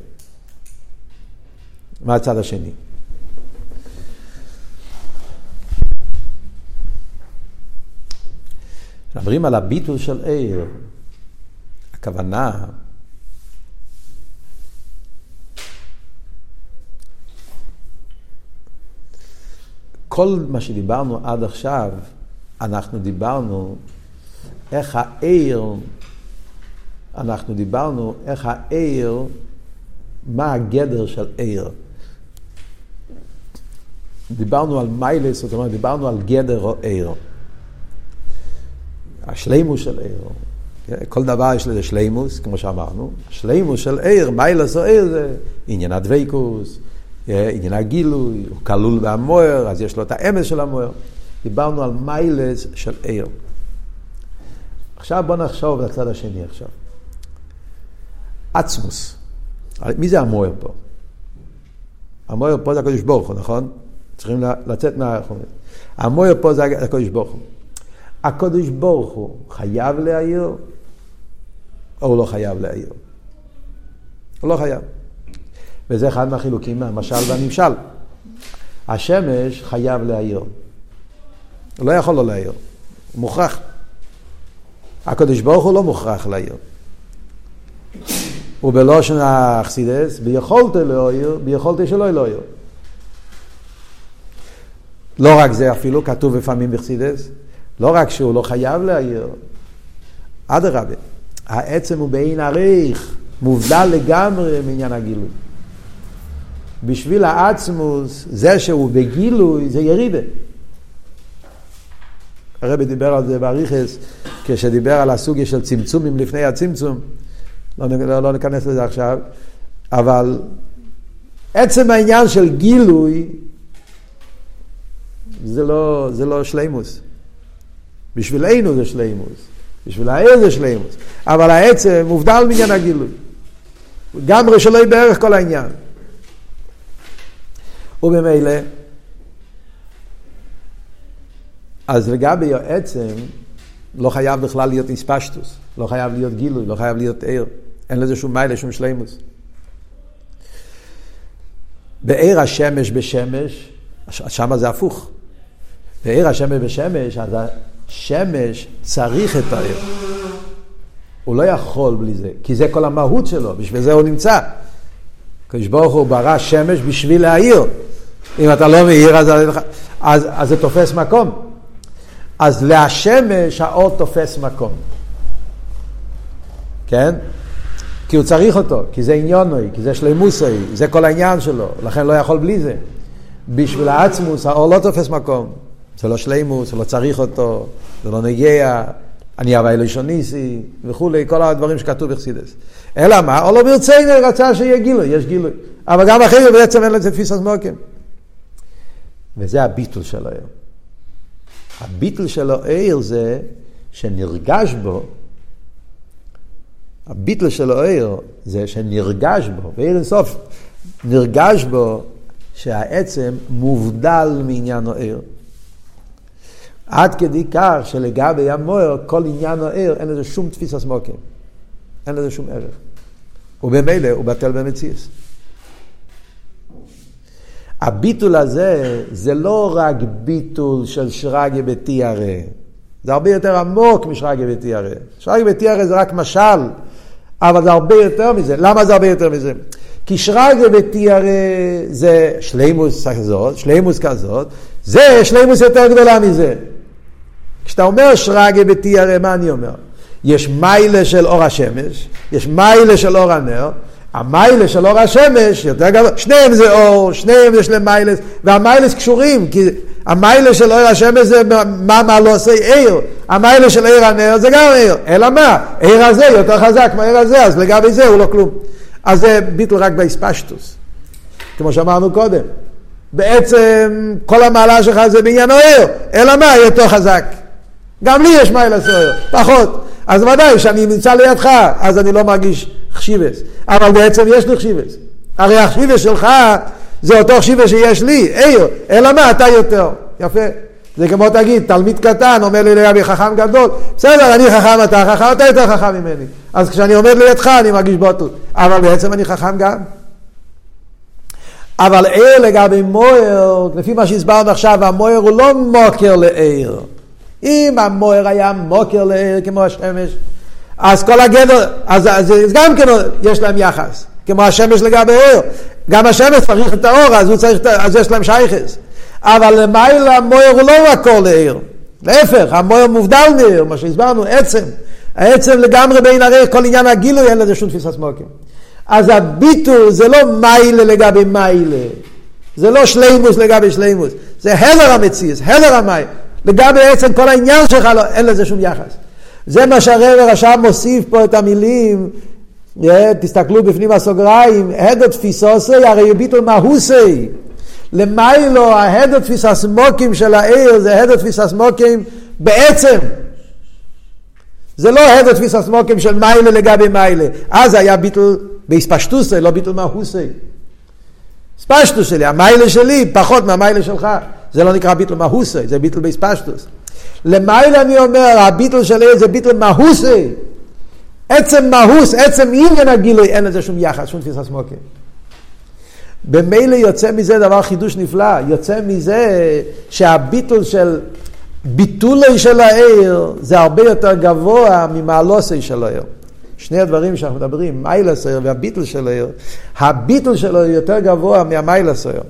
מה הצד השני? כשמדברים על הביטול של עיר, הכוונה כל מה שדיברנו עד עכשיו, אנחנו דיברנו איך העיר, אנחנו דיברנו איך העיר, מה הגדר של עיר. דיברנו על מיילס, זאת אומרת, דיברנו על גדר או עיר. השלימוס של עיר. כל דבר יש לזה שלימוס, כמו שאמרנו. השלימוס של עיר, מיילס או עיר זה עניין הדבקוס, עניין הגילוי, הוא כלול במוער, אז יש לו את האמס של המוער. דיברנו על מיילס של עיר. עכשיו בוא נחשוב לצד השני עכשיו. עצמוס. מי זה המוער פה? המוער פה זה הקדוש ברוך הוא, נכון? צריכים לצאת מהחומר. המוער פה זה הקדוש ברוך הוא. הקדוש ברוך הוא חייב להעיר, או הוא לא חייב להעיר? הוא לא חייב. וזה אחד מהחילוקים מהמשל והנמשל. השמש חייב להעיר. הוא לא יכול לא להעיר, הוא מוכרח. הקדוש ברוך הוא לא מוכרח להעיר. ובלושן האכסידס, ביכולת להעיר, ביכולת שלא להעיר. לא רק זה אפילו, כתוב לפעמים בחסידס, לא רק שהוא לא חייב להעיר, אדרבה, העצם הוא בעין עריך, מובדל לגמרי מעניין הגילוי. בשביל העצמוס, זה שהוא בגילוי, זה ירידה. הרבי דיבר על זה באריכס, כשדיבר על הסוגיה של צמצומים לפני הצמצום. לא, לא, לא ניכנס לזה עכשיו, אבל עצם העניין של גילוי, זה לא, זה לא שלימוס. בשבילנו זה שלימוס, בשביל העיר זה שלימוס, אבל העצם מובדל מעניין הגילוי. לגמרי שלא בערך כל העניין. וממילא, אז לגבי העצם, לא חייב בכלל להיות איספשטוס, לא חייב להיות גילוי, לא חייב להיות ער. אין לזה שום מיילה, שום שלימוס. בעיר השמש בשמש, שמה זה הפוך. בעיר השמש בשמש, אז השמש צריך את העיר. הוא לא יכול בלי זה, כי זה כל המהות שלו, בשביל זה הוא נמצא. הקדוש ברוך הוא ברא שמש בשביל להעיר. אם אתה לא מאיר, אז, אז, אז זה תופס מקום. אז להשמש האור תופס מקום. כן? כי הוא צריך אותו, כי זה עניונוי, כי זה שלימוסוי, זה כל העניין שלו, לכן לא יכול בלי זה. בשביל העצמוס האור לא תופס מקום. זה לא שלימוס, הוא לא צריך אותו, זה לא נגיע, אני אבי אלוהישוניסי וכולי, כל הדברים שכתוב בחסידס. אלא מה? או לא ברצינו רצה שיהיה גילוי, יש גילוי. אבל גם אחרי בעצם אין לזה תפיסת מוקים. וזה הביטול של העיר. הביטול של העיר זה שנרגש בו, הביטול של העיר זה שנרגש בו, בעיר אינסוף, נרגש בו שהעצם מובדל מעניין העיר. עד כדי כך שלגבי המוער, כל עניין הער, אין לזה שום תפיסה סמוקים. אין לזה שום ערך. ובמילא הוא בטל במציאס. הביטול הזה זה לא רק ביטול של שרגא בתיארה, זה הרבה יותר עמוק משרגא בתיארה. שרגא בתיארה זה רק משל, אבל זה הרבה יותר מזה. למה זה הרבה יותר מזה? כי שרגא בתיארה זה שלימוס כזאת, שלימוס כזאת, זה שלימוס יותר גדולה מזה. כשאתה אומר שרגא בתיארה, מה אני אומר? יש מיילה של אור השמש, יש מיילה של אור הנר, המיילה של אור השמש יותר גדול, שניהם זה אור, שניהם יש להם מיילס, והמיילס קשורים, כי המיילה של אור השמש זה מה מה לא עושה עיר, המיילה של עיר הנר זה גם עיר, אלא מה? עיר הזה יותר חזק מהעיר הזה, אז לגבי זה הוא לא כלום. אז זה ביטל רק באספשטוס, כמו שאמרנו קודם. בעצם כל המעלה שלך זה בעניין העיר, אלא מה? יותר חזק. גם לי יש מיילה סוער, פחות. אז ודאי, כשאני נמצא לידך, אז אני לא מרגיש חשיבס. אבל בעצם יש לי חשיבס. הרי החשיבס שלך זה אותו חשיבס שיש לי, עיר, אלא מה, אתה יותר. יפה. זה כמו תגיד, תלמיד קטן אומר לי לגבי חכם גדול, בסדר, אני חכם, אתה חכם, אתה יותר חכם ממני. אז כשאני עומד לידך אני מרגיש בוטל. אבל בעצם אני חכם גם. אבל עיר לגבי מויר, לפי מה שהסברנו עכשיו, המויר הוא לא מוקר לעיר. אם המויר היה מוקר כמו השמש, אז כל הגדר, אז, אז, אז גם כן יש להם יחס, כמו השמש לגבי עיר. גם השמש צריך את האור, אז, צריך, אז יש להם שייכס. אבל למעלה המויר הוא לא מקור לעיר. להפך, המויר מובדל מעיר, מה שהסברנו, עצם. העצם לגמרי בין הרי כל עניין הגילוי אין לזה שום תפיסת מוקים. אז הביטול זה לא מיילה לגבי מיילה. זה לא שלימוס לגבי שלימוס. זה הלר המציאס, הלר המיילה. לגבי עצם כל העניין שלך, לא, אין לזה שום יחס. זה מה שהרבר עכשיו מוסיף פה את המילים, תסתכלו בפנים הסוגריים, הדו תפיסוסי, הרי ביטול מהוסי. למיילו, ההדו תפיסה סמוקים של העיר, זה הדו תפיסה סמוקים בעצם. זה לא הדו תפיסה סמוקים של מיילה לגבי מיילה. אז היה ביטול בהספשטוסי, לא ביטול מהוסי. ספשטוס שלי, המיילה שלי פחות מהמיילה שלך. זה לא נקרא ביטל מהוסי, זה ביטל באספשטוס. למעלה אני אומר, הביטל של זה ביטל מהוסי. עצם מהוס, עצם עניין הגילוי, אין לזה שום יחס, שום תפיסה סמוקי. במילא יוצא מזה דבר חידוש נפלא, יוצא מזה שהביטול של ביטולי של העיר זה הרבה יותר גבוה ממעלוסי של העיר. שני הדברים שאנחנו מדברים, מיילס העיר והביטול של העיר, הביטול שלו יותר גבוה מהמיילס העיר.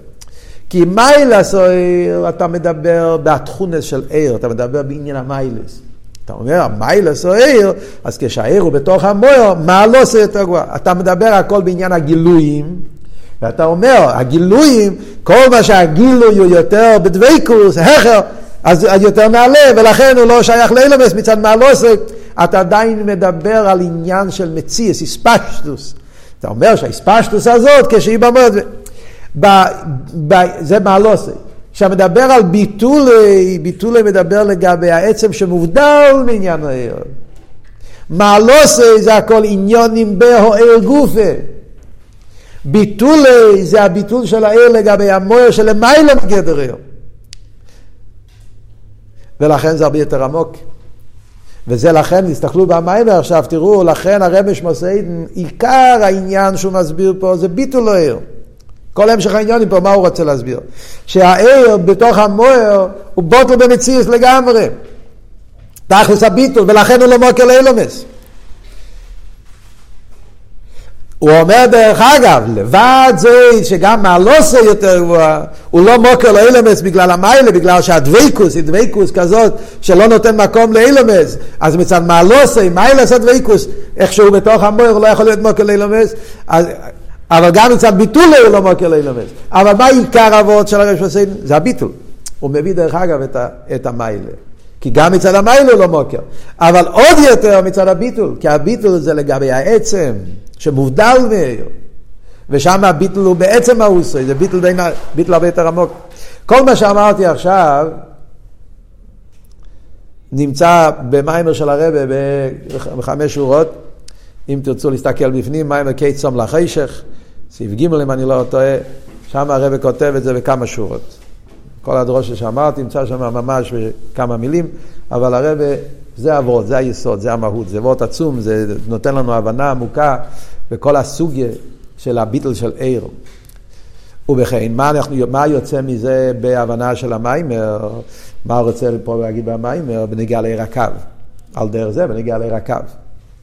כי מיילס אויר, אתה מדבר בתכונס של עיר, אתה מדבר בעניין המיילס. אתה אומר, מיילס או עיר, אז כשהעיר הוא בתוך המויר, מה לא עושה יותר גבוה? אתה מדבר הכל בעניין הגילויים, ואתה אומר, הגילויים, כל מה שהגילוי הוא יותר בדוויקוס, הכר, אז יותר נעלה, ולכן הוא לא שייך לאילמס מצד מעלוסק. אתה עדיין מדבר על עניין של מציאס, איספשטוס. אתה אומר שהאיספשטוס הזאת, כשהיא במועד... ב, ב, זה מעלוסי. עכשיו מדבר על ביטולי, ביטולי מדבר לגבי העצם שמובדל מעניין העיר. מעלוסי זה הכל עניונים בהוער גופה. ביטולי זה הביטול של העיר לגבי המויר שלמיילא מגדר עיר. ולכן זה הרבה יותר עמוק. וזה לכן, תסתכלו במיימר עכשיו, תראו, לכן הרמש מוסיידן, עיקר העניין שהוא מסביר פה זה ביטול העיר. כל המשך העניונים פה, מה הוא רוצה להסביר? שהעיר בתוך המוער הוא בוטל במציאות לגמרי. תכלס הביטול, ולכן הוא לא מוקר לאילומס. הוא אומר דרך אגב, לבד זה שגם מהלוסה יותר גבוהה, הוא לא מוקר לאילומס בגלל המיילה, בגלל שהדוויקוס היא דוויקוס כזאת שלא נותן מקום לאילומס, אז מצד מהלוסה, מיילה זה דוויקוס, איכשהו בתוך המוער הוא לא יכול להיות מוקר לאילומס, אז אבל גם מצד ביטול הוא לא מוקר להילמס. אבל מה עיקר אבות של הרב שפסיין? זה הביטול. הוא מביא דרך אגב את, ה, את המיילה. כי גם מצד המיילה הוא לא מוקר. אבל עוד יותר מצד הביטול, כי הביטול זה לגבי העצם, שמובדל מאיר. ושם הביטול הוא בעצם האוסרי, זה ביטול, בין, ביטול הרבה יותר עמוק. כל מה שאמרתי עכשיו נמצא במיימר של הרבה בחמש שורות. אם תרצו להסתכל בפנים, מיימר קייט סום לחשך. סעיף ג' אם אני לא טועה, שם הרב כותב את זה בכמה שורות. כל הדרושה שאמרתי, נמצא שם ממש בכמה מילים, אבל הרבה, זה אבות, זה היסוד, זה המהות, זה אבות עצום, זה נותן לנו הבנה עמוקה בכל הסוגיה של הביטל של עיר. ובכן, מה, אנחנו, מה יוצא מזה בהבנה של המיימר? מה הוא רוצה פה להגיד במיימר? בנגיעה לעיר הקו. על דרך זה, בנגיעה לעיר הקו.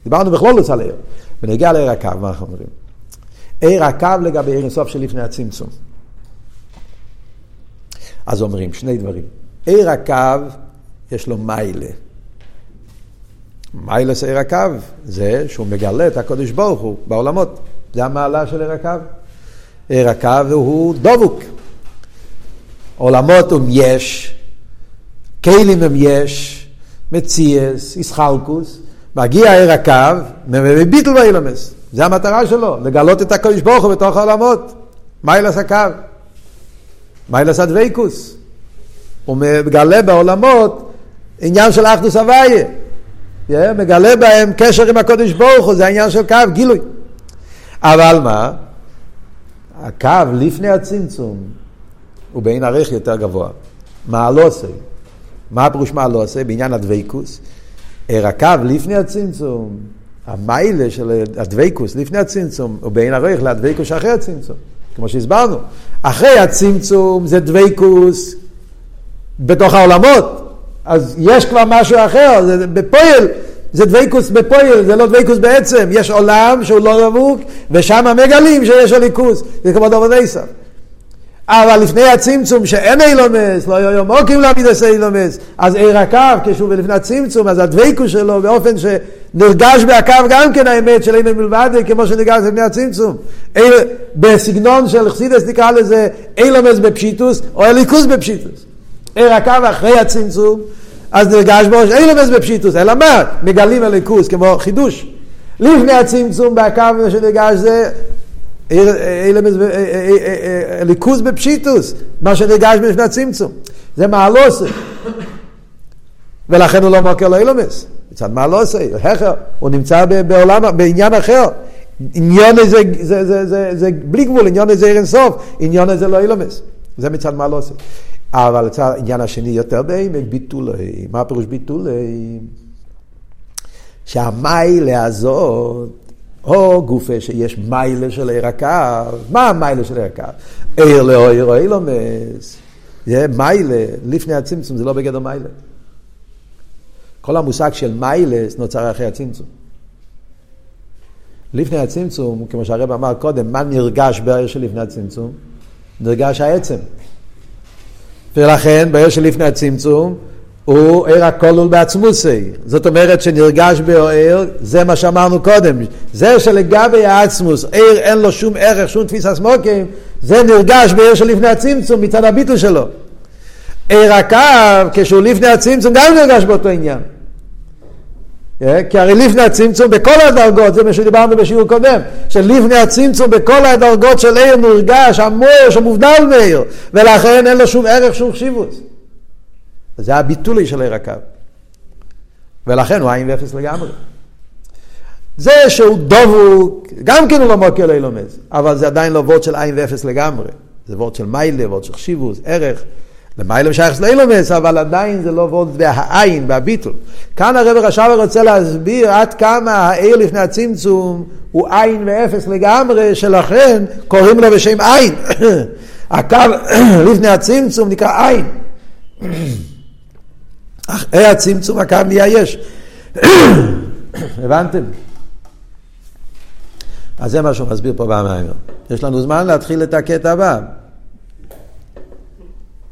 דיברנו בכלול על עיר. בנגיעה לעיר הקו, מה אנחנו אומרים? עיר הקו לגבי עיר הסוף שלפני הצמצום. אז אומרים שני דברים. עיר הקו, יש לו מיילה. מיילה של עיר הקו זה שהוא מגלה את הקודש ברוך הוא בעולמות. זה המעלה של עיר הקו. עיר הקו הוא דבוק. עולמות הם יש, כלים הם יש, מציאס, איסחלקוס, מגיע עיר הקו, מביטל ואילמס. זה המטרה שלו, לגלות את הקודש ברוך הוא בתוך העולמות. מיילס הקו. מיילס הדוויקוס. הוא מגלה בעולמות עניין של אחדוס הוויה. מגלה בהם קשר עם הקודש ברוך הוא, זה העניין של קו, גילוי. אבל מה? הקו לפני הצמצום הוא בעין ערך יותר גבוה. מה לא עושה? מה הפירוש מה לא עושה? בעניין הדוויקוס. הקו לפני הצמצום, המיילה של הדוויקוס לפני הצמצום, הוא בעין ערך לדוויקוס אחרי הצמצום. כמו שהסברנו. אחרי הצמצום זה דוויקוס בתוך העולמות. אז יש כבר משהו אחר, זה בפועל, זה דוויקוס בפועל, זה לא דוויקוס בעצם. יש עולם שהוא לא דבוק, ושם מגלים שיש הליכוס. זה כמו דובר ניסה. אבל לפני הצמצום שאין אילומס, לא יום מוקים להעמיד אילומס, אז עיר הקו, כשהוא לפני הצמצום, אז הדוויקוס שלו באופן שנרגש בהקו גם כן האמת של אין מלבד, כמו שנרגש לפני הצמצום. אל, בסגנון של חסידס נקרא לזה אילומס בפשיטוס, או אליקוס בפשיטוס. עיר הקו אחרי הצמצום, אז נרגש בו אילומס בפשיטוס, אלא מה? מגלים אליקוס כמו חידוש. לפני הצמצום בהקו שנרגש זה ליכוז בפשיטוס, מה שנרגש בפני הצמצום. זה עושה. ולכן הוא לא מוקר לאילומס. מצד עושה? הכר, הוא נמצא בעולם, בעניין אחר. עניון הזה, זה, זה, זה, זה בלי גבול, עניון הזה אין סוף, עניון הזה לא אילומס. זה מצד עושה. אבל העניין השני יותר בעמק, ביטולי. מה הפירוש ביטולי? שהמיילה הזאת או גופה שיש מיילה של עיר הקו, מה המיילה של עיר הקו? עיר לאויר או אילומס. מיילה, לפני הצמצום זה לא בגדר מיילה. כל המושג של מיילס נוצר אחרי הצמצום. לפני הצמצום, כמו שהרב אמר קודם, מה נרגש בעיר שלפני הצמצום? נרגש העצם. ולכן בעיר שלפני הצמצום הוא עיר הכלול בעצמוסי. זאת אומרת שנרגש בעיר, זה מה שאמרנו קודם. זה שלגבי העצמוס, עיר אין לו שום ערך, שום תפיסה סמוקים, זה נרגש בעיר שלפני הצמצום מצד הביטל שלו. עיר הקו, כשהוא לפני הצמצום, גם נרגש באותו עניין. כי הרי לפני הצמצום בכל הדרגות, זה מה שדיברנו בשיעור קודם, שלפני הצמצום בכל הדרגות של עיר נרגש המור שמובדל מעיר, ולכן אין לו שום ערך, שום חשיבות. זה הביטולי של עיר הקו. ולכן הוא עין ואפס לגמרי. זה שהוא דבוק, גם כן הוא לא מוקר לאילומס, אבל זה עדיין לא וורד של עין ואפס לגמרי. זה וורד של מיילה, וורד של חשיבוס, ערך. למיילה שייך לאילומס, אבל עדיין זה לא וורד בהעין, והביטול. כאן הרב רש"ב רוצה להסביר עד כמה העיר לפני הצמצום הוא עין ואפס לגמרי, שלכן קוראים לו בשם עין. הקו לפני הצמצום נקרא עין. אחרי הצמצום הקו נהיה יש. הבנתם? אז זה מה שהוא מסביר פה במיימר. יש לנו זמן להתחיל את הקטע הבא.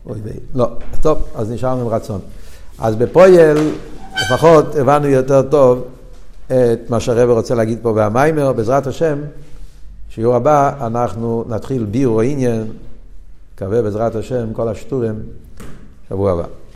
אוי ויי. לא, טוב, אז נשארנו עם רצון. אז בפויל, לפחות הבנו יותר טוב את מה שהרבר רוצה להגיד פה במיימר, בעזרת השם, שיעור הבא אנחנו נתחיל בירו עניין, מקווה בעזרת השם, כל השטורים, שבוע הבא.